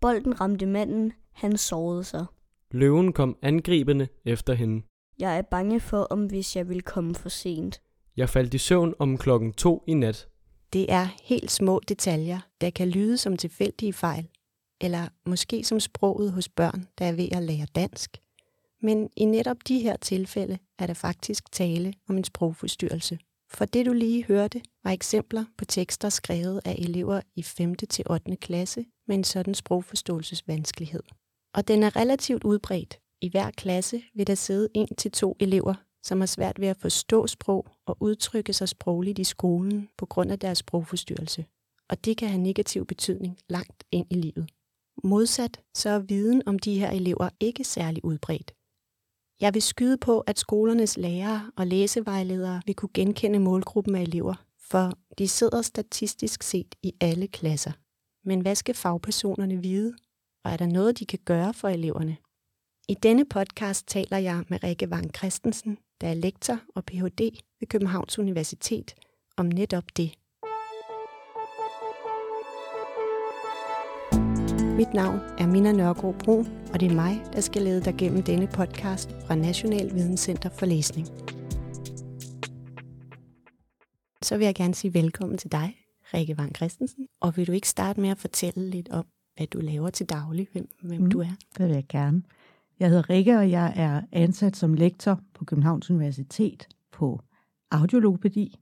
Bolden ramte manden, han sårede sig. Løven kom angribende efter hende. Jeg er bange for, om hvis jeg vil komme for sent. Jeg faldt i søvn om klokken to i nat. Det er helt små detaljer, der kan lyde som tilfældige fejl, eller måske som sproget hos børn, der er ved at lære dansk. Men i netop de her tilfælde er der faktisk tale om en sprogforstyrrelse. For det du lige hørte, var eksempler på tekster skrevet af elever i 5. til 8. klasse med en sådan sprogforståelsesvanskelighed. Og den er relativt udbredt. I hver klasse vil der sidde en til to elever, som har svært ved at forstå sprog og udtrykke sig sprogligt i skolen på grund af deres sprogforstyrrelse. Og det kan have negativ betydning langt ind i livet. Modsat så er viden om de her elever ikke særlig udbredt. Jeg vil skyde på, at skolernes lærere og læsevejledere vil kunne genkende målgruppen af elever, for de sidder statistisk set i alle klasser. Men hvad skal fagpersonerne vide? Og er der noget, de kan gøre for eleverne? I denne podcast taler jeg med Rikke Vang Christensen, der er lektor og Ph.D. ved Københavns Universitet, om netop det. Mit navn er Mina Nørgaard Brun, og det er mig, der skal lede dig gennem denne podcast fra National Videnscenter for Læsning. Så vil jeg gerne sige velkommen til dig, Rikke Wang Christensen. Og vil du ikke starte med at fortælle lidt om, hvad du laver til daglig, hvem, hvem mm, du er? Det vil jeg gerne. Jeg hedder Rikke, og jeg er ansat som lektor på Københavns Universitet på audiologopædi.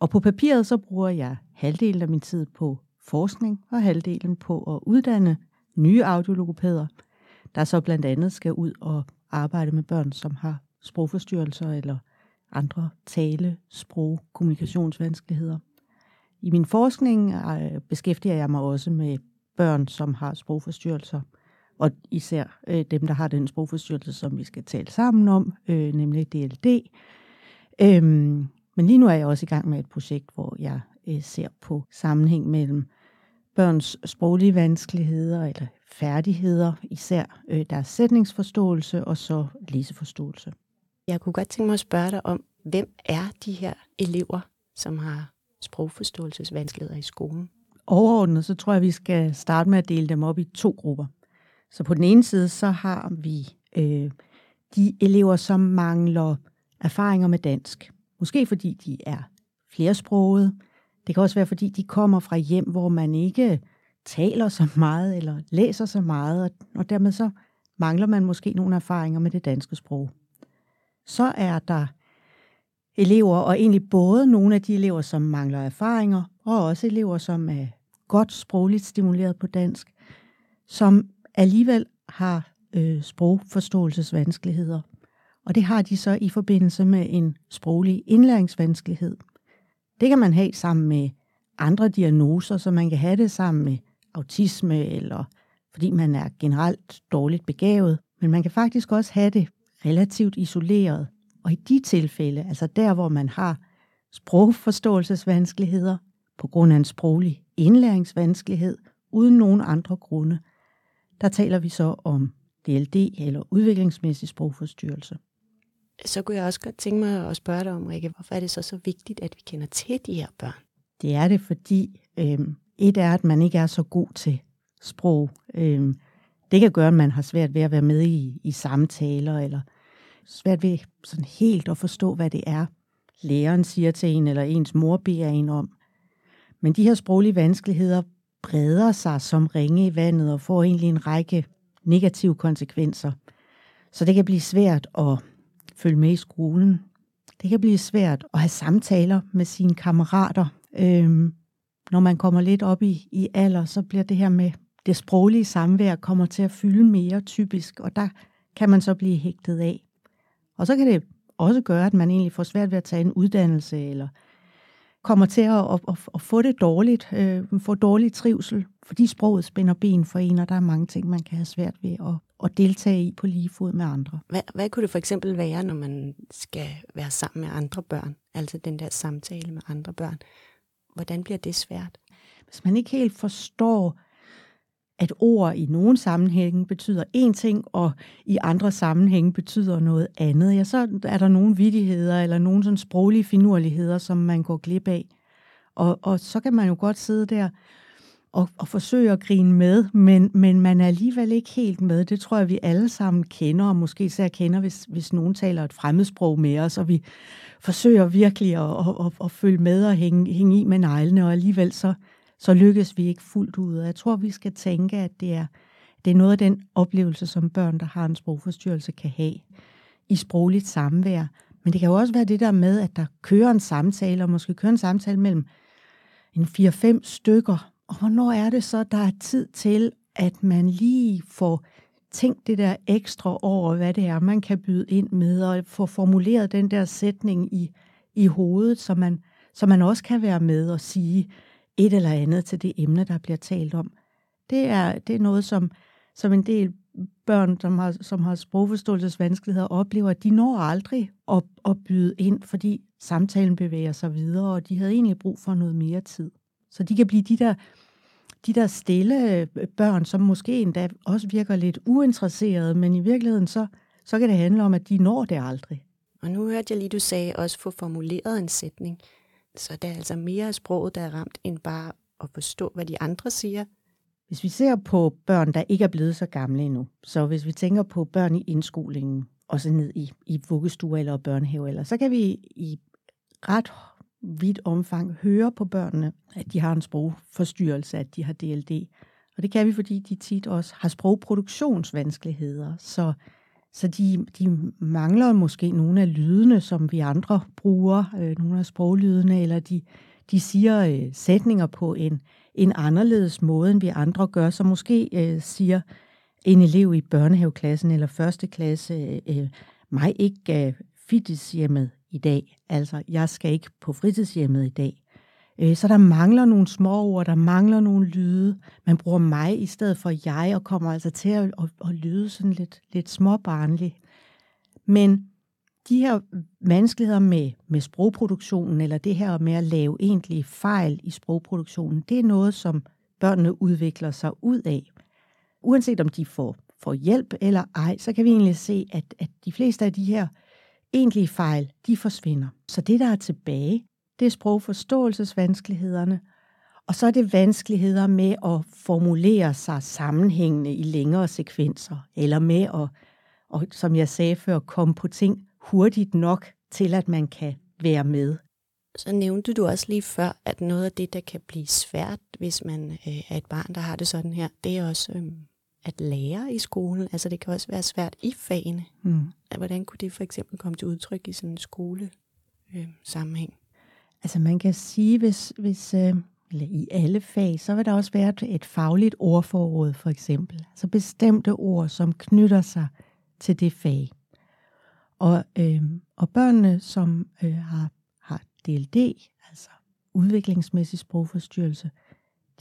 Og på papiret så bruger jeg halvdelen af min tid på forskning og halvdelen på at uddanne nye audiologopæder, der så blandt andet skal ud og arbejde med børn, som har sprogforstyrrelser eller andre tale, sprog, kommunikationsvanskeligheder. I min forskning øh, beskæftiger jeg mig også med børn, som har sprogforstyrrelser, og især øh, dem, der har den sprogforstyrrelse, som vi skal tale sammen om, øh, nemlig DLD. Øhm, men lige nu er jeg også i gang med et projekt, hvor jeg øh, ser på sammenhæng mellem børns sproglige vanskeligheder eller færdigheder, især øh, deres sætningsforståelse og så læseforståelse. Jeg kunne godt tænke mig at spørge dig om, hvem er de her elever, som har sprogforståelsesvanskeligheder i skolen? Overordnet så tror jeg, vi skal starte med at dele dem op i to grupper. Så på den ene side, så har vi øh, de elever, som mangler erfaringer med dansk. Måske fordi de er flersprogede. Det kan også være, fordi de kommer fra hjem, hvor man ikke taler så meget eller læser så meget, og dermed så mangler man måske nogle erfaringer med det danske sprog. Så er der elever, og egentlig både nogle af de elever, som mangler erfaringer, og også elever, som er godt sprogligt stimuleret på dansk, som alligevel har øh, sprogforståelsesvanskeligheder. Og det har de så i forbindelse med en sproglig indlæringsvanskelighed. Det kan man have sammen med andre diagnoser, så man kan have det sammen med autisme, eller fordi man er generelt dårligt begavet. Men man kan faktisk også have det relativt isoleret. Og i de tilfælde, altså der, hvor man har sprogforståelsesvanskeligheder på grund af en sproglig indlæringsvanskelighed, uden nogen andre grunde, der taler vi så om DLD eller udviklingsmæssig sprogforstyrrelse. Så kunne jeg også godt tænke mig at spørge dig om, Rikke, hvorfor er det så så vigtigt, at vi kender til de her børn? Det er det, fordi øh, et er, at man ikke er så god til sprog. Øh, det kan gøre, at man har svært ved at være med i, i samtaler, eller svært ved sådan helt at forstå, hvad det er, læreren siger til en, eller ens mor beder en om. Men de her sproglige vanskeligheder breder sig som ringe i vandet og får egentlig en række negative konsekvenser. Så det kan blive svært at følge med i skolen. Det kan blive svært at have samtaler med sine kammerater. Øhm, når man kommer lidt op i, i alder, så bliver det her med det sproglige samvær kommer til at fylde mere typisk, og der kan man så blive hægtet af. Og så kan det også gøre, at man egentlig får svært ved at tage en uddannelse, eller kommer til at, at, at, at få det dårligt, øh, få dårlig trivsel, fordi sproget spænder ben for en, og der er mange ting, man kan have svært ved at, at deltage i på lige fod med andre. Hvad, hvad kunne det for eksempel være, når man skal være sammen med andre børn? Altså den der samtale med andre børn. Hvordan bliver det svært? Hvis man ikke helt forstår, at ord i nogle sammenhænge betyder én ting, og i andre sammenhænge betyder noget andet, ja, så er der nogle vidigheder eller nogle sådan sproglige finurligheder, som man går glip af. Og, og så kan man jo godt sidde der og, og forsøge at grine med, men, men man er alligevel ikke helt med. Det tror jeg, vi alle sammen kender, og måske især kender, hvis, hvis nogen taler et fremmedsprog med os, og vi forsøger virkelig at, at, at, at følge med og hænge, hænge i med neglene, og alligevel så, så lykkes vi ikke fuldt ud. Og jeg tror, vi skal tænke, at det er, det er noget af den oplevelse, som børn, der har en sprogforstyrrelse, kan have i sprogligt samvær. Men det kan jo også være det der med, at der kører en samtale, og måske kører en samtale mellem en 4-5 stykker, og hvornår er det så, der er tid til, at man lige får tænkt det der ekstra over, hvad det er, man kan byde ind med, og få formuleret den der sætning i, i hovedet, så man, så man også kan være med og sige et eller andet til det emne, der bliver talt om. Det er, det er noget, som, som en del børn, som har, som har sprogforståelsesvanskeligheder, oplever, at de når aldrig at, at byde ind, fordi samtalen bevæger sig videre, og de havde egentlig brug for noget mere tid. Så de kan blive de der, de der stille øh, børn, som måske endda også virker lidt uinteresserede, men i virkeligheden så, så kan det handle om, at de når det aldrig. Og nu hørte jeg lige, du sagde også få formuleret en sætning. Så der er altså mere af sproget, der er ramt, end bare at forstå, hvad de andre siger. Hvis vi ser på børn, der ikke er blevet så gamle endnu, så hvis vi tænker på børn i indskolingen, også ned i, i vuggestue eller børnehave, eller, så kan vi i ret vidt omfang høre på børnene, at de har en sprogforstyrrelse, at de har DLD. Og det kan vi, fordi de tit også har sprogproduktionsvanskeligheder. Så, så de, de mangler måske nogle af lydene, som vi andre bruger, øh, nogle af sproglydene, eller de, de siger øh, sætninger på en, en anderledes måde, end vi andre gør. Så måske øh, siger en elev i børnehaveklassen eller første klasse, øh, øh mig ikke øh, fitnesshjemmet i dag. Altså, jeg skal ikke på fritidshjemmet i dag. Øh, så der mangler nogle små ord, der mangler nogle lyde. Man bruger mig i stedet for jeg, og kommer altså til at, at, at lyde sådan lidt, lidt småbarnlig. Men de her vanskeligheder med, med sprogproduktionen, eller det her med at lave egentlige fejl i sprogproduktionen, det er noget, som børnene udvikler sig ud af. Uanset om de får, får hjælp eller ej, så kan vi egentlig se, at, at de fleste af de her egentlige fejl, de forsvinder. Så det, der er tilbage, det er sprogforståelsesvanskelighederne, og så er det vanskeligheder med at formulere sig sammenhængende i længere sekvenser, eller med at, og, som jeg sagde før, komme på ting hurtigt nok til, at man kan være med. Så nævnte du også lige før, at noget af det, der kan blive svært, hvis man øh, er et barn, der har det sådan her, det er også øh, at lære i skolen. Altså det kan også være svært i fagene. Mm. Hvordan kunne det for eksempel komme til udtryk i sådan en skole øh, sammenhæng? Altså man kan sige, hvis, hvis øh, eller i alle fag, så vil der også være et, et fagligt ordforråd for eksempel. Altså bestemte ord, som knytter sig til det fag. Og, øh, og børnene, som øh, har, har DLD, altså udviklingsmæssig sprogforstyrrelse,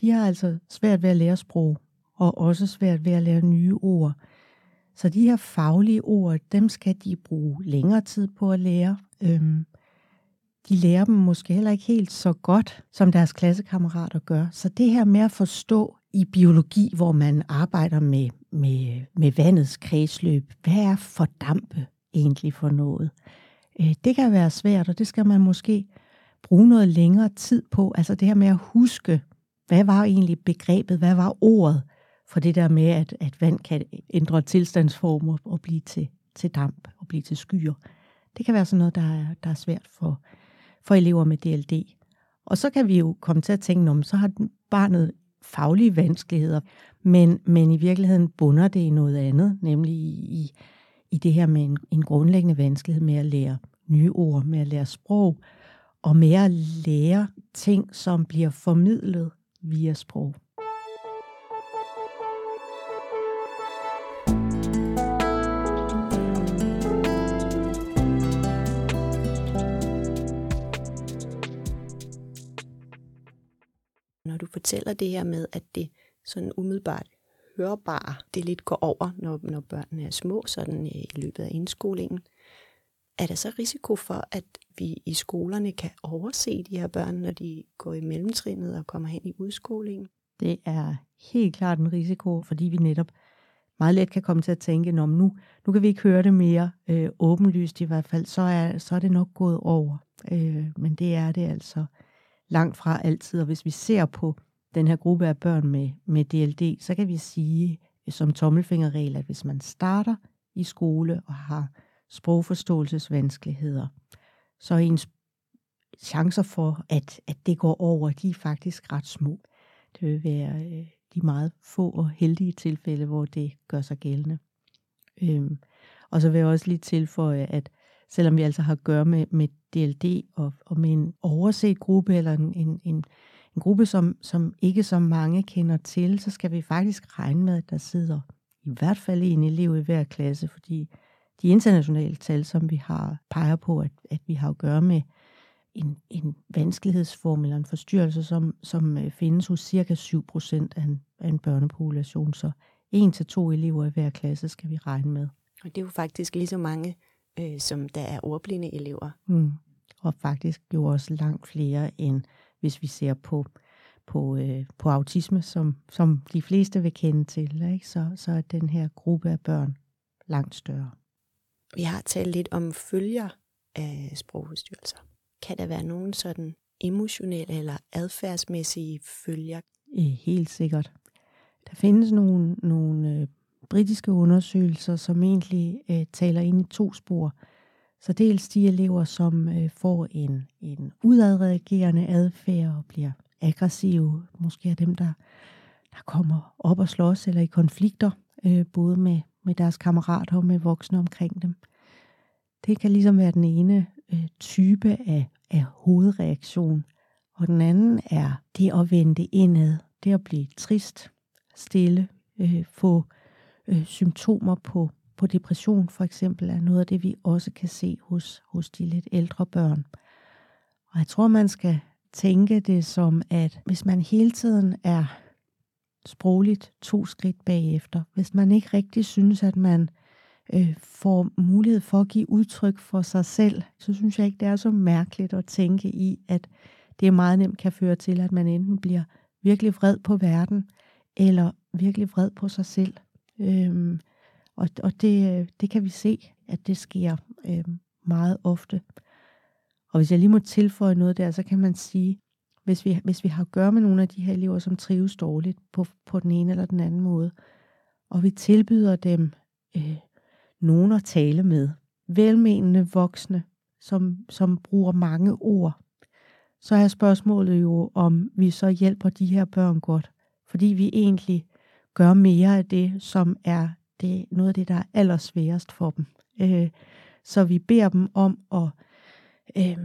de har altså svært ved at lære sprog og også svært ved at lære nye ord. Så de her faglige ord, dem skal de bruge længere tid på at lære. Øhm, de lærer dem måske heller ikke helt så godt, som deres klassekammerater gør. Så det her med at forstå i biologi, hvor man arbejder med, med, med vandets kredsløb, hvad er fordampe egentlig for noget? Øh, det kan være svært, og det skal man måske bruge noget længere tid på. Altså det her med at huske, hvad var egentlig begrebet, hvad var ordet? For det der med, at, at vand kan ændre tilstandsformer og blive til, til damp og blive til skyer. Det kan være sådan noget, der er, der er svært for, for elever med DLD. Og så kan vi jo komme til at tænke, om så har barnet faglige vanskeligheder, men, men i virkeligheden bunder det i noget andet, nemlig i, i det her med en, en grundlæggende vanskelighed med at lære nye ord, med at lære sprog, og med at lære ting, som bliver formidlet via sprog. Fortæller det her med, at det sådan umiddelbart hørbare, det lidt går over, når, når børnene er små, sådan øh, i løbet af indskolingen. Er der så risiko for, at vi i skolerne kan overse de her børn, når de går i mellemtrinnet og kommer hen i udskolingen? Det er helt klart en risiko, fordi vi netop meget let kan komme til at tænke, om nu, nu kan vi ikke høre det mere øh, åbenlyst i hvert fald, så er, så er det nok gået over. Øh, men det er det altså langt fra altid. Og hvis vi ser på den her gruppe af børn med, med DLD, så kan vi sige øh, som tommelfingerregel, at hvis man starter i skole og har sprogforståelsesvanskeligheder, så er ens chancer for, at, at det går over, de er faktisk ret små. Det vil være øh, de meget få og heldige tilfælde, hvor det gør sig gældende. Øhm, og så vil jeg også lige tilføje, at selvom vi altså har at gøre med, med DLD og, og med en overset gruppe, eller en, en, en, en gruppe, som, som ikke så mange kender til, så skal vi faktisk regne med, at der sidder i hvert fald en elev i hver klasse, fordi de internationale tal, som vi har, peger på, at, at vi har at gøre med en, en vanskelighedsform eller en forstyrrelse, som, som øh, findes hos cirka 7 procent af en, af en børnepopulation. Så en til to elever i hver klasse skal vi regne med. Og det er jo faktisk lige så mange, øh, som der er ordblinde elever. Mm. Og faktisk jo også langt flere, end hvis vi ser på, på, øh, på autisme, som, som de fleste vil kende til. Ikke? Så, så er den her gruppe af børn langt større. Vi har talt lidt om følger af sprogforstyrrelser. Kan der være nogen sådan emotionelle eller adfærdsmæssige følger? Helt sikkert. Der findes nogle, nogle øh, britiske undersøgelser, som egentlig øh, taler ind i to spor. Så dels de elever, som øh, får en, en udadreagerende adfærd og bliver aggressive, måske er dem, der, der kommer op og slås eller i konflikter, øh, både med, med deres kammerater og med voksne omkring dem. Det kan ligesom være den ene øh, type af, af hovedreaktion. Og den anden er det at vende indad, det at blive trist, stille, øh, få øh, symptomer på, på depression for eksempel, er noget af det, vi også kan se hos, hos de lidt ældre børn. Og jeg tror, man skal tænke det som, at hvis man hele tiden er sprogligt to skridt bagefter, hvis man ikke rigtig synes, at man øh, får mulighed for at give udtryk for sig selv, så synes jeg ikke, det er så mærkeligt at tænke i, at det meget nemt kan føre til, at man enten bliver virkelig vred på verden, eller virkelig vred på sig selv. Øhm, og og det, øh, det kan vi se, at det sker øh, meget ofte. Og hvis jeg lige må tilføje noget der, så kan man sige, hvis vi, hvis vi har at gøre med nogle af de her elever, som trives dårligt på, på den ene eller den anden måde, og vi tilbyder dem øh, nogen at tale med, velmenende voksne, som, som bruger mange ord, så er spørgsmålet jo, om vi så hjælper de her børn godt. Fordi vi egentlig gør mere af det, som er det, noget af det, der er allersværest for dem. Øh, så vi beder dem om at øh,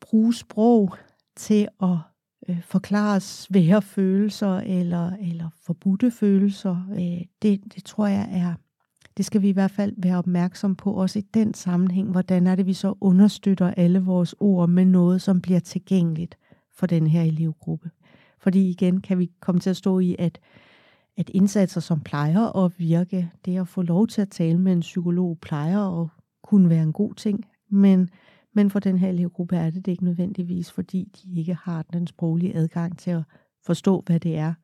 bruge sprog til at øh, forklare svære følelser eller, eller forbudte følelser. Øh, det, det tror jeg er, det skal vi i hvert fald være opmærksom på, også i den sammenhæng. Hvordan er det, vi så understøtter alle vores ord med noget, som bliver tilgængeligt for den her elevgruppe. Fordi igen kan vi komme til at stå i, at, at indsatser, som plejer at virke, det at få lov til at tale med en psykolog, plejer at kunne være en god ting, men, men for den her elevgruppe er det, det ikke nødvendigvis, fordi de ikke har den sproglige adgang til at forstå, hvad det er,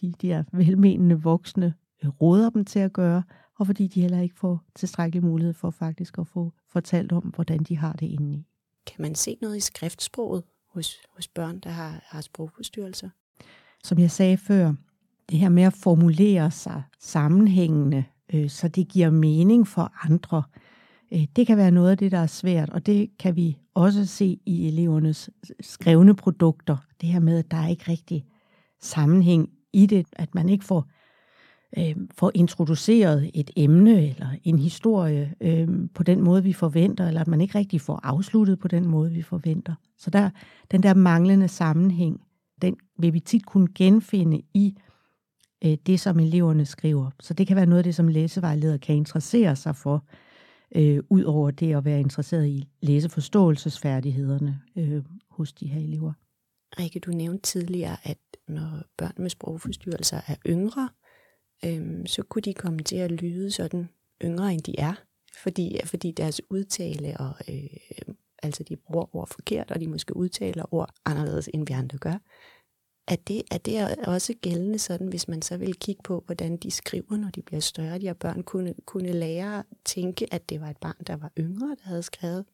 de der velmenende voksne råder dem til at gøre, og fordi de heller ikke får tilstrækkelig mulighed for faktisk at få fortalt om, hvordan de har det indeni. Kan man se noget i skriftsproget hos, hos børn, der har, har sprogforstyrrelser? Som jeg sagde før, det her med at formulere sig sammenhængende, øh, så det giver mening for andre, øh, det kan være noget af det, der er svært, og det kan vi også se i elevernes skrevne produkter. Det her med, at der er ikke rigtig sammenhæng i det, at man ikke får øh, får introduceret et emne eller en historie øh, på den måde, vi forventer, eller at man ikke rigtig får afsluttet på den måde, vi forventer. Så der, den der manglende sammenhæng, den vil vi tit kunne genfinde i øh, det, som eleverne skriver. Så det kan være noget af det, som læsevejleder kan interessere sig for, øh, ud over det at være interesseret i læseforståelsesfærdighederne øh, hos de her elever. Rikke, du nævnte tidligere, at når børn med sprogforstyrrelser er yngre, øhm, så kunne de komme til at lyde sådan yngre, end de er. Fordi, fordi deres udtale, og øh, altså de bruger ord forkert, og de måske udtaler ord anderledes, end vi andre gør. Er det, er det også gældende sådan, hvis man så vil kigge på, hvordan de skriver, når de bliver større, de her børn, kunne, kunne lære at tænke, at det var et barn, der var yngre, der havde skrevet?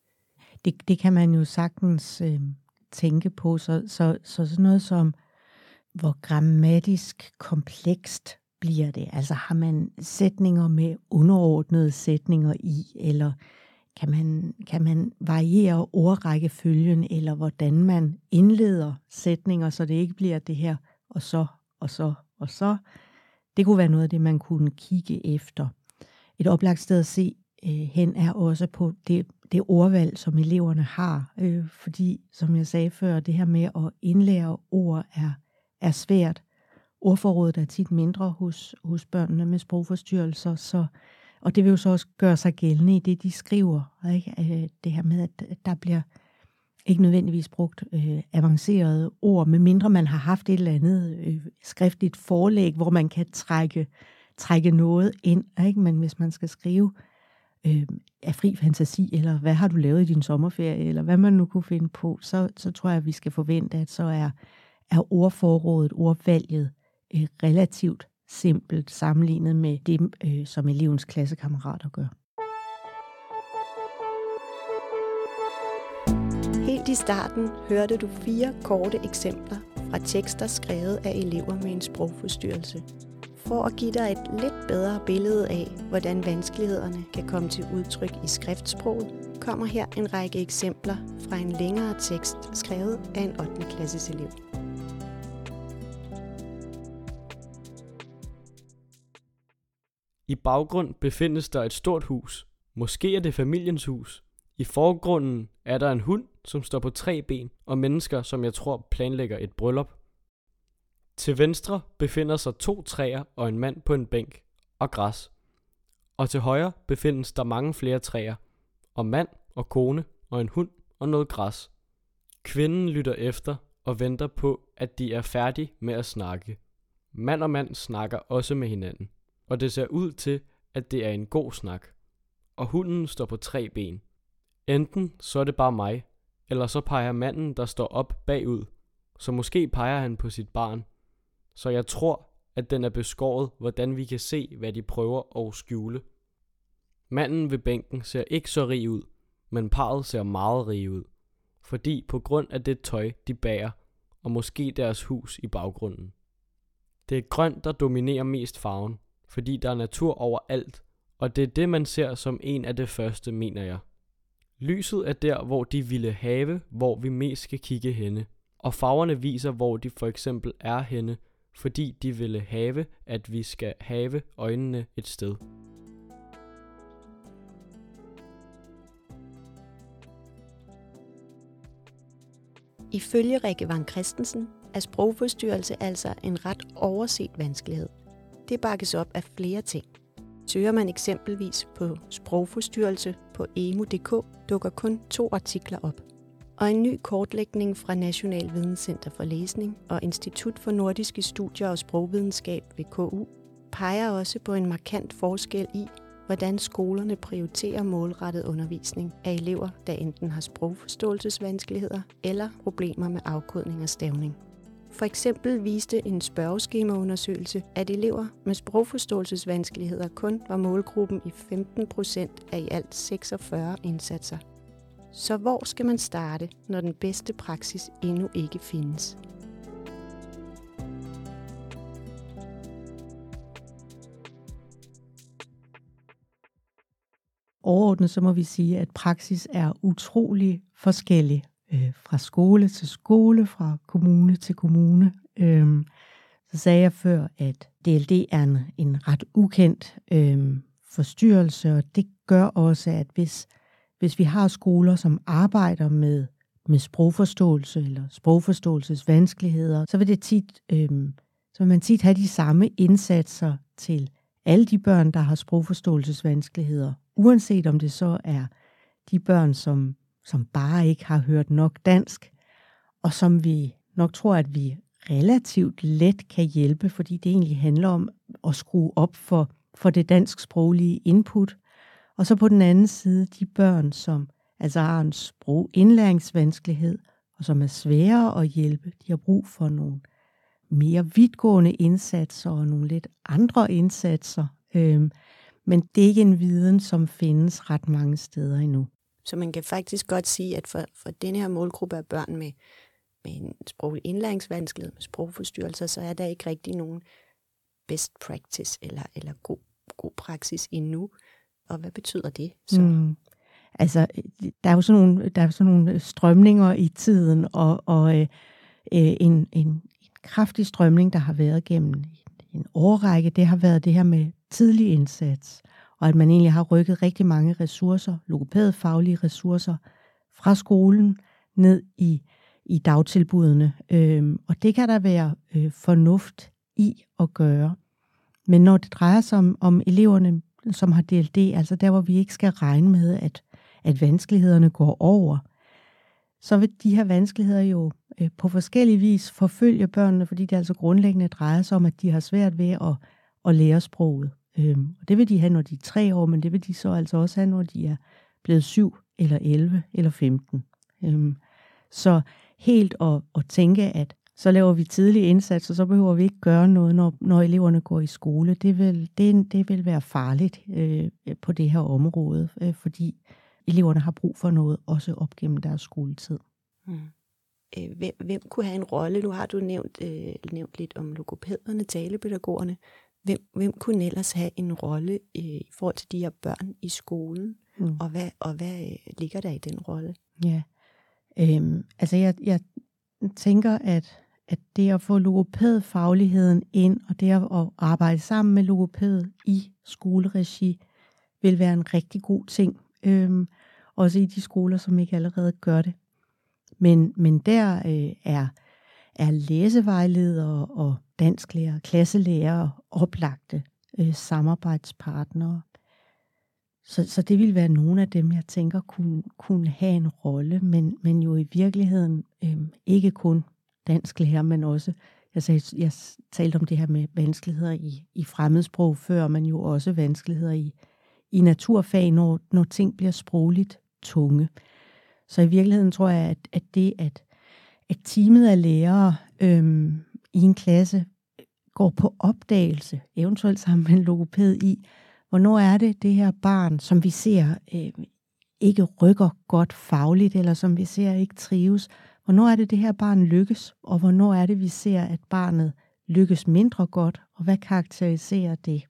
Det, det kan man jo sagtens øh, tænke på, så, så, så sådan noget som hvor grammatisk komplekst bliver det? Altså har man sætninger med underordnede sætninger i, eller kan man, kan man variere ordrækkefølgen, eller hvordan man indleder sætninger, så det ikke bliver det her, og så, og så, og så. Det kunne være noget af det, man kunne kigge efter. Et oplagt sted at se øh, hen er også på det, det ordvalg, som eleverne har. Øh, fordi, som jeg sagde før, det her med at indlære ord er, er svært. Ordforrådet er tit mindre hos, hos børnene med sprogforstyrrelser, så, og det vil jo så også gøre sig gældende i det, de skriver. Ikke? Øh, det her med, at der bliver ikke nødvendigvis brugt øh, avancerede ord, medmindre man har haft et eller andet øh, skriftligt forlæg, hvor man kan trække, trække noget ind. Ikke? Men hvis man skal skrive øh, af fri fantasi, eller hvad har du lavet i din sommerferie, eller hvad man nu kunne finde på, så, så tror jeg, at vi skal forvente, at så er, er ordforrådet, ordvalget øh, relativt simpelt sammenlignet med det, øh, som elevens klassekammerater gør. Helt i starten hørte du fire korte eksempler fra tekster skrevet af elever med en sprogforstyrrelse. For at give dig et lidt bedre billede af, hvordan vanskelighederne kan komme til udtryk i skriftsproget, kommer her en række eksempler fra en længere tekst skrevet af en 8. klasses elev. I baggrund befindes der et stort hus. Måske er det familiens hus. I forgrunden er der en hund, som står på tre ben, og mennesker, som jeg tror planlægger et bryllup. Til venstre befinder sig to træer og en mand på en bænk og græs. Og til højre befindes der mange flere træer, og mand og kone og en hund og noget græs. Kvinden lytter efter og venter på, at de er færdige med at snakke. Mand og mand snakker også med hinanden, og det ser ud til, at det er en god snak. Og hunden står på tre ben. Enten så er det bare mig, eller så peger manden, der står op bagud, så måske peger han på sit barn. Så jeg tror, at den er beskåret, hvordan vi kan se, hvad de prøver at skjule. Manden ved bænken ser ikke så rig ud, men parret ser meget rig ud. Fordi på grund af det tøj, de bærer, og måske deres hus i baggrunden. Det er grønt, der dominerer mest farven, fordi der er natur overalt, og det er det, man ser som en af det første, mener jeg. Lyset er der, hvor de ville have, hvor vi mest skal kigge henne. Og farverne viser, hvor de for eksempel er henne, fordi de ville have, at vi skal have øjnene et sted. Ifølge Rikke Van Christensen er sprogforstyrrelse altså en ret overset vanskelighed. Det bakkes op af flere ting. Søger man eksempelvis på sprogforstyrrelse på emu.dk, dukker kun to artikler op. Og en ny kortlægning fra National Videnscenter for Læsning og Institut for Nordiske Studier og Sprogvidenskab ved KU peger også på en markant forskel i, hvordan skolerne prioriterer målrettet undervisning af elever, der enten har sprogforståelsesvanskeligheder eller problemer med afkodning og stavning. For eksempel viste en spørgeskemaundersøgelse, at elever med sprogforståelsesvanskeligheder kun var målgruppen i 15 procent af i alt 46 indsatser. Så hvor skal man starte, når den bedste praksis endnu ikke findes? Overordnet så må vi sige, at praksis er utrolig forskellig øh, fra skole til skole, fra kommune til kommune. Øh, så sagde jeg før, at DLD er en, en ret ukendt øh, forstyrrelse, og det gør også, at hvis, hvis vi har skoler, som arbejder med, med sprogforståelse eller sprogforståelsesvanskeligheder, så vil, det tit, øh, så vil man tit have de samme indsatser til alle de børn, der har sprogforståelsesvanskeligheder, uanset om det så er de børn, som som bare ikke har hørt nok dansk, og som vi nok tror, at vi relativt let kan hjælpe, fordi det egentlig handler om at skrue op for, for det dansksproglige input. Og så på den anden side de børn, som altså har en sprogindlæringsvanskelighed, og som er sværere at hjælpe. De har brug for nogle mere vidtgående indsatser og nogle lidt andre indsatser. Øhm, men det er ikke en viden, som findes ret mange steder endnu. Så man kan faktisk godt sige, at for, for den her målgruppe af børn med, med en sproglig indlæringsvanskelighed, med sprogforstyrrelser, så er der ikke rigtig nogen best practice eller, eller god, god praksis endnu. Og hvad betyder det så? Mm. Altså, der er jo sådan nogle, der er sådan nogle strømninger i tiden, og, og øh, øh en, en, en kraftig strømning, der har været gennem en årrække, det har været det her med tidlig indsats, og at man egentlig har rykket rigtig mange ressourcer, logopædfaglige ressourcer, fra skolen ned i, i dagtilbudene. Øhm, og det kan der være øh, fornuft i at gøre. Men når det drejer sig om, om eleverne, som har DLD, altså der, hvor vi ikke skal regne med, at, at vanskelighederne går over, så vil de her vanskeligheder jo øh, på forskellige vis forfølge børnene, fordi det altså grundlæggende drejer sig om, at de har svært ved at, at lære sproget. Øhm, og det vil de have, når de er tre år, men det vil de så altså også have, når de er blevet syv eller 11 eller 15. Øhm, så helt at, at tænke, at så laver vi tidlig indsats, så behøver vi ikke gøre noget, når, når eleverne går i skole. Det vil, det, det vil være farligt øh, på det her område, øh, fordi eleverne har brug for noget, også op gennem deres skoletid. Mm. Øh, hvem, hvem kunne have en rolle? Nu har du nævnt, øh, nævnt lidt om logopæderne, talepædagogerne. Hvem, hvem kunne ellers have en rolle øh, i forhold til de her børn i skolen? Mm. Og, hvad, og hvad øh, ligger der i den rolle? Ja, øhm, altså jeg, jeg tænker, at, at det at få logopædfagligheden ind, og det at arbejde sammen med logopæd i skoleregi, vil være en rigtig god ting. Øhm, også i de skoler, som ikke allerede gør det. Men, men der øh, er, er læsevejledere og dansklærer, klasselærer oplagte øh, samarbejdspartnere. Så, så det vil være nogle af dem, jeg tænker kunne, kunne have en rolle, men, men jo i virkeligheden øh, ikke kun dansk lærer, men også, jeg, sagde, jeg talte om det her med vanskeligheder i, i fremmedsprog før, men jo også vanskeligheder i, i naturfag, når, når ting bliver sprogligt tunge. Så i virkeligheden tror jeg, at, at det, at, at teamet af lærere øhm, i en klasse går på opdagelse, eventuelt sammen med en logoped i, Hvornår er det, det her barn, som vi ser øh, ikke rykker godt fagligt, eller som vi ser ikke trives, hvornår er det, det her barn lykkes, og hvornår er det, vi ser, at barnet lykkes mindre godt, og hvad karakteriserer det?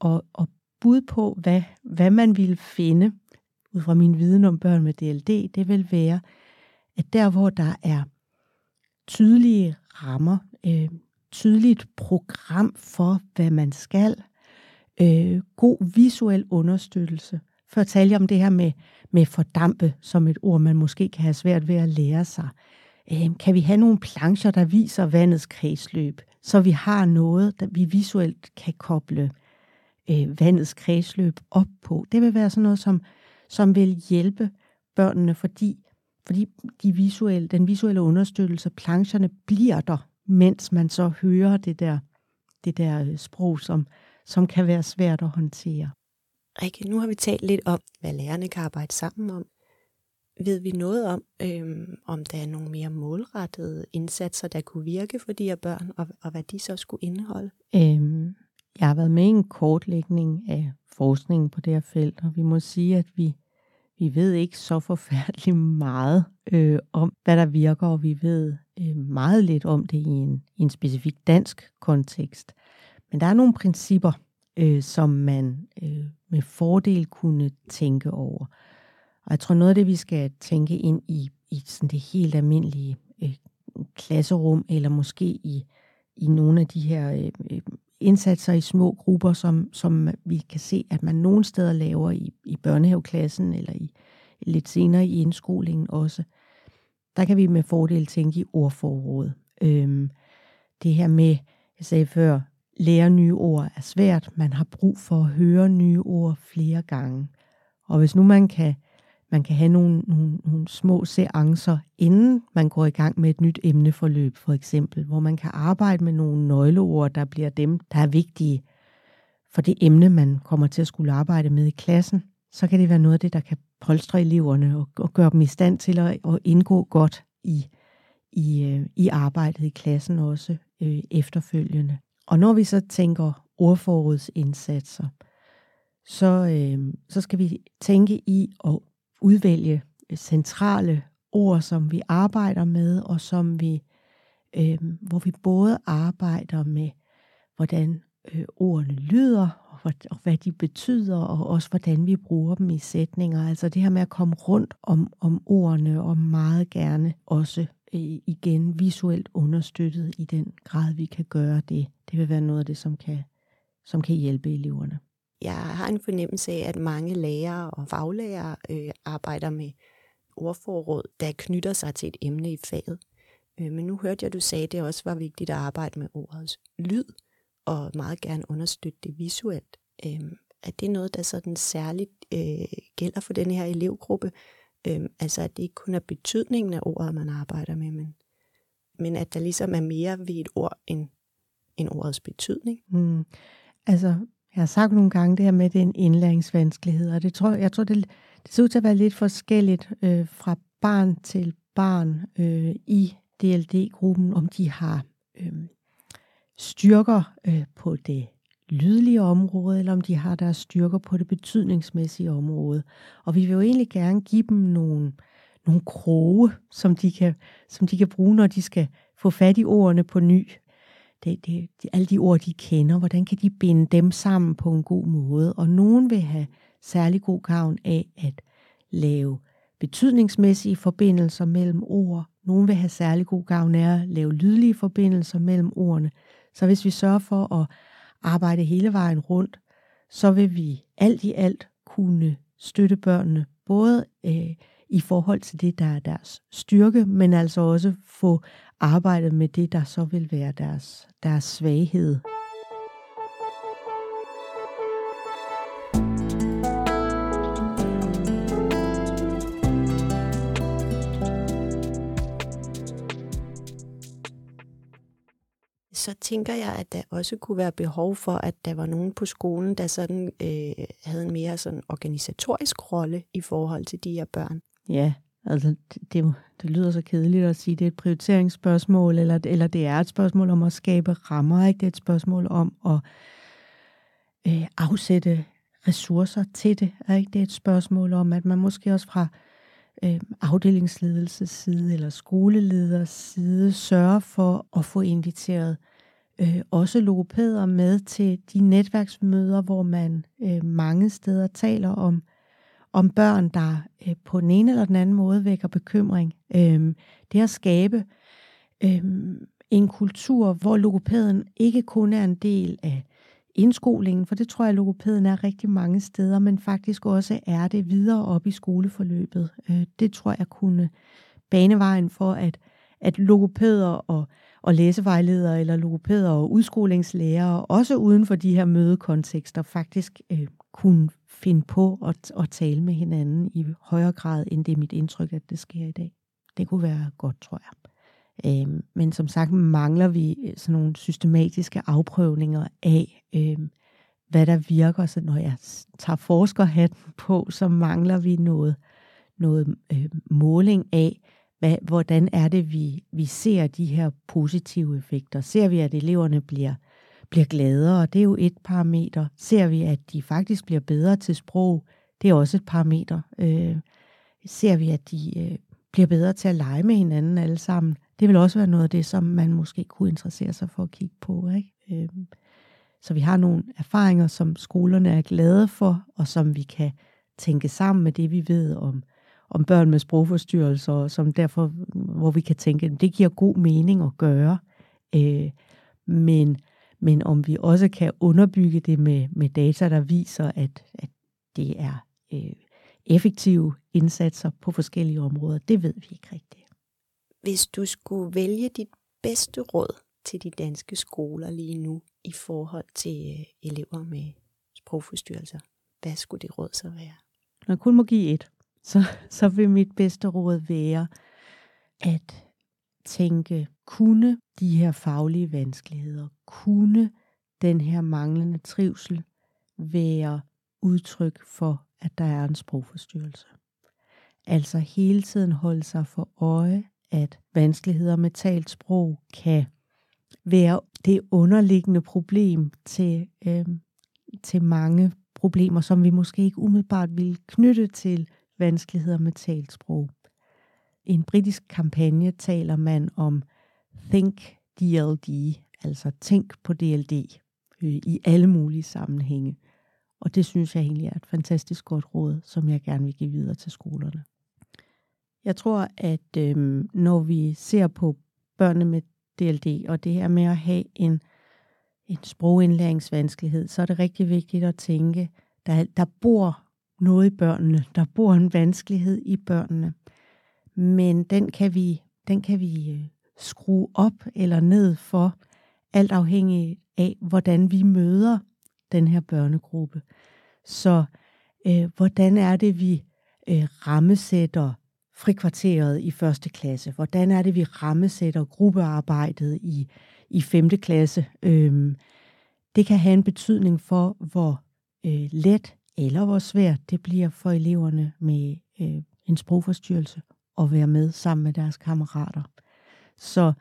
Og, og bud på, hvad, hvad man ville finde, ud fra min viden om børn med DLD, det vil være, at der, hvor der er tydelige rammer, øh, tydeligt program for, hvad man skal, øh, god visuel understøttelse. Før talte jeg om det her med, med fordampe, som et ord, man måske kan have svært ved at lære sig. Øh, kan vi have nogle plancher, der viser vandets kredsløb, så vi har noget, der vi visuelt kan koble øh, vandets kredsløb op på? Det vil være sådan noget, som, som vil hjælpe børnene, fordi, fordi de visuelle, den visuelle understøttelse, plancherne bliver der, mens man så hører det der, det der sprog, som, som kan være svært at håndtere. Rikke, nu har vi talt lidt om, hvad lærerne kan arbejde sammen om. Ved vi noget om, øhm, om der er nogle mere målrettede indsatser, der kunne virke for de her børn, og, og hvad de så skulle indeholde? Øhm, jeg har været med i en kortlægning af forskningen på det her felt, og vi må sige, at vi, vi ved ikke så forfærdeligt meget øh, om, hvad der virker, og vi ved øh, meget lidt om det i en, i en specifik dansk kontekst. Men der er nogle principper, øh, som man øh, med fordel kunne tænke over. Og jeg tror noget af det, vi skal tænke ind i, i sådan det helt almindelige øh, klasserum, eller måske i, i nogle af de her øh, øh indsatser i små grupper, som, som vi kan se, at man nogle steder laver i, i børnehaveklassen, eller i lidt senere i indskolingen også. Der kan vi med fordel tænke i ordforråd. Øhm, det her med, jeg sagde før, Lære nye ord er svært. Man har brug for at høre nye ord flere gange. Og hvis nu man kan, man kan have nogle, nogle, nogle små seancer, inden man går i gang med et nyt emneforløb, for eksempel, hvor man kan arbejde med nogle nøgleord, der bliver dem, der er vigtige for det emne, man kommer til at skulle arbejde med i klassen, så kan det være noget af det, der kan polstre eleverne og, og gøre dem i stand til at, at indgå godt i, i, øh, i arbejdet i klassen også øh, efterfølgende. Og når vi så tænker ordforrådsindsatser, så, øh, så skal vi tænke i at udvælge øh, centrale ord, som vi arbejder med, og som vi, øh, hvor vi både arbejder med, hvordan øh, ordene lyder, og hvad, og hvad de betyder, og også hvordan vi bruger dem i sætninger. Altså det her med at komme rundt om, om ordene, og meget gerne også øh, igen visuelt understøttet i den grad, vi kan gøre det. Det vil være noget af det, som kan, som kan hjælpe eleverne. Jeg har en fornemmelse af, at mange lærere og faglærere øh, arbejder med ordforråd, der knytter sig til et emne i faget. Øh, men nu hørte jeg, at du sagde, at det også var vigtigt at arbejde med ordets lyd, og meget gerne understøtte det visuelt. Øh, er det noget, der sådan særligt øh, gælder for den her elevgruppe? Øh, altså at det ikke kun er betydningen af ordet, man arbejder med, men, men at der ligesom er mere ved et ord end, end ordets betydning? Mm. Altså, jeg har sagt nogle gange det her med, at det er en indlæringsvanskelighed, og det tror, jeg tror, det, det ser ud til at være lidt forskelligt øh, fra barn til barn øh, i DLD-gruppen, om de har øh, styrker øh, på det lydlige område, eller om de har deres styrker på det betydningsmæssige område. Og vi vil jo egentlig gerne give dem nogle, nogle kroge, som de, kan, som de kan bruge, når de skal få fat i ordene på ny. Det, det, de, alle de ord, de kender, hvordan kan de binde dem sammen på en god måde? Og nogen vil have særlig god gavn af at lave betydningsmæssige forbindelser mellem ord. Nogen vil have særlig god gavn af at lave lydlige forbindelser mellem ordene. Så hvis vi sørger for at arbejde hele vejen rundt, så vil vi alt i alt kunne støtte børnene, både øh, i forhold til det, der er deres styrke, men altså også få arbejdet med det, der så vil være deres, deres svaghed. så tænker jeg, at der også kunne være behov for, at der var nogen på skolen, der sådan øh, havde en mere sådan organisatorisk rolle i forhold til de her børn. Ja, altså det, det, det lyder så kedeligt at sige, det er et prioriteringsspørgsmål, eller, eller det er et spørgsmål om at skabe rammer, ikke? Det er et spørgsmål om at øh, afsætte ressourcer til det, ikke? Det er et spørgsmål om, at man måske også fra øh, afdelingsledelses side eller skoleleders side sørger for at få inviteret øh, også logopæder med til de netværksmøder, hvor man øh, mange steder taler om, om børn, der øh, på den ene eller den anden måde vækker bekymring. Øh, det at skabe øh, en kultur, hvor logopæden ikke kun er en del af indskolingen, for det tror jeg, at logopæden er rigtig mange steder, men faktisk også er det videre op i skoleforløbet. Øh, det tror jeg kunne bane vejen for, at, at logopæder og og læsevejledere eller logopæder og udskolingslærere, også uden for de her mødekontekster, faktisk øh, kunne finde på at, at tale med hinanden i højere grad, end det er mit indtryk, at det sker i dag. Det kunne være godt, tror jeg. Øhm, men som sagt mangler vi øh, sådan nogle systematiske afprøvninger af, øhm, hvad der virker. Så når jeg tager forskerhatten på, så mangler vi noget, noget øh, måling af, hvad, hvordan er det, vi, vi ser de her positive effekter? Ser vi, at eleverne bliver, bliver gladere? Det er jo et parameter. Ser vi, at de faktisk bliver bedre til sprog? Det er også et parameter. Øh, ser vi, at de øh, bliver bedre til at lege med hinanden alle sammen? Det vil også være noget af det, som man måske kunne interessere sig for at kigge på. Ikke? Øh, så vi har nogle erfaringer, som skolerne er glade for, og som vi kan tænke sammen med det, vi ved om om børn med sprogforstyrrelser, som derfor, hvor vi kan tænke, at det giver god mening at gøre. Øh, men, men om vi også kan underbygge det med, med data, der viser, at, at det er øh, effektive indsatser på forskellige områder, det ved vi ikke rigtigt. Hvis du skulle vælge dit bedste råd til de danske skoler lige nu i forhold til øh, elever med sprogforstyrrelser, hvad skulle det råd så være? Man kun må give et så, så vil mit bedste råd være at tænke, kunne de her faglige vanskeligheder, kunne den her manglende trivsel være udtryk for, at der er en sprogforstyrrelse. Altså hele tiden holde sig for øje, at vanskeligheder med talt sprog kan være det underliggende problem til, øh, til mange problemer, som vi måske ikke umiddelbart vil knytte til vanskeligheder med talt sprog en britisk kampagne taler man om Think DLD, altså tænk på DLD øh, i alle mulige sammenhænge. Og det synes jeg egentlig er et fantastisk godt råd, som jeg gerne vil give videre til skolerne. Jeg tror, at øh, når vi ser på børnene med DLD, og det her med at have en, en sprogindlæringsvanskelighed, så er det rigtig vigtigt at tænke, der, der bor noget i børnene, der bor en vanskelighed i børnene, men den kan vi, den kan vi øh, skrue op eller ned for, alt afhængig af, hvordan vi møder den her børnegruppe. Så øh, hvordan er det, vi øh, rammesætter frikvarteret i første klasse? Hvordan er det, vi rammesætter gruppearbejdet i, i femte klasse? Øhm, det kan have en betydning for, hvor øh, let eller hvor svært det bliver for eleverne med øh, en sprogforstyrrelse at være med sammen med deres kammerater. Så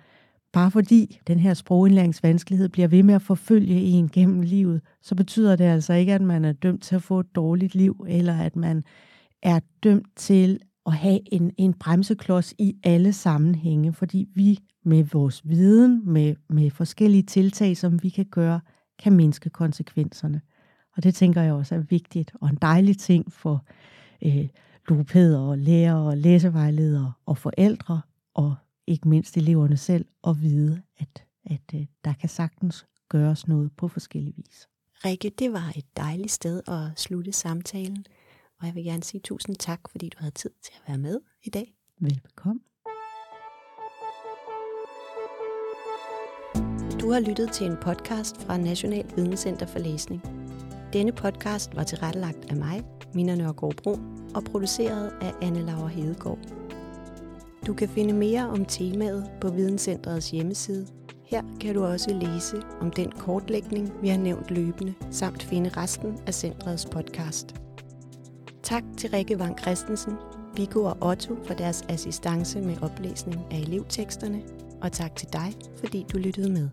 bare fordi den her sprogindlæringsvanskelighed bliver ved med at forfølge en gennem livet, så betyder det altså ikke, at man er dømt til at få et dårligt liv, eller at man er dømt til at have en, en bremseklods i alle sammenhænge, fordi vi med vores viden, med, med forskellige tiltag, som vi kan gøre, kan mindske konsekvenserne. Og det tænker jeg også er vigtigt, og en dejlig ting for øh, logopæder og lærere og læsevejledere og forældre, og ikke mindst eleverne selv, at vide, at, at øh, der kan sagtens gøres noget på forskellige vis. Rikke, det var et dejligt sted at slutte samtalen, og jeg vil gerne sige tusind tak, fordi du havde tid til at være med i dag. Velbekomme. Du har lyttet til en podcast fra National Videnscenter for Læsning. Denne podcast var tilrettelagt af mig, Mina Nørgaard Bro, og produceret af Anne Laura Hedegaard. Du kan finde mere om temaet på Videnscentrets hjemmeside. Her kan du også læse om den kortlægning, vi har nævnt løbende, samt finde resten af centrets podcast. Tak til Rikke Vang Christensen, Viggo og Otto for deres assistance med oplæsning af elevteksterne, og tak til dig, fordi du lyttede med.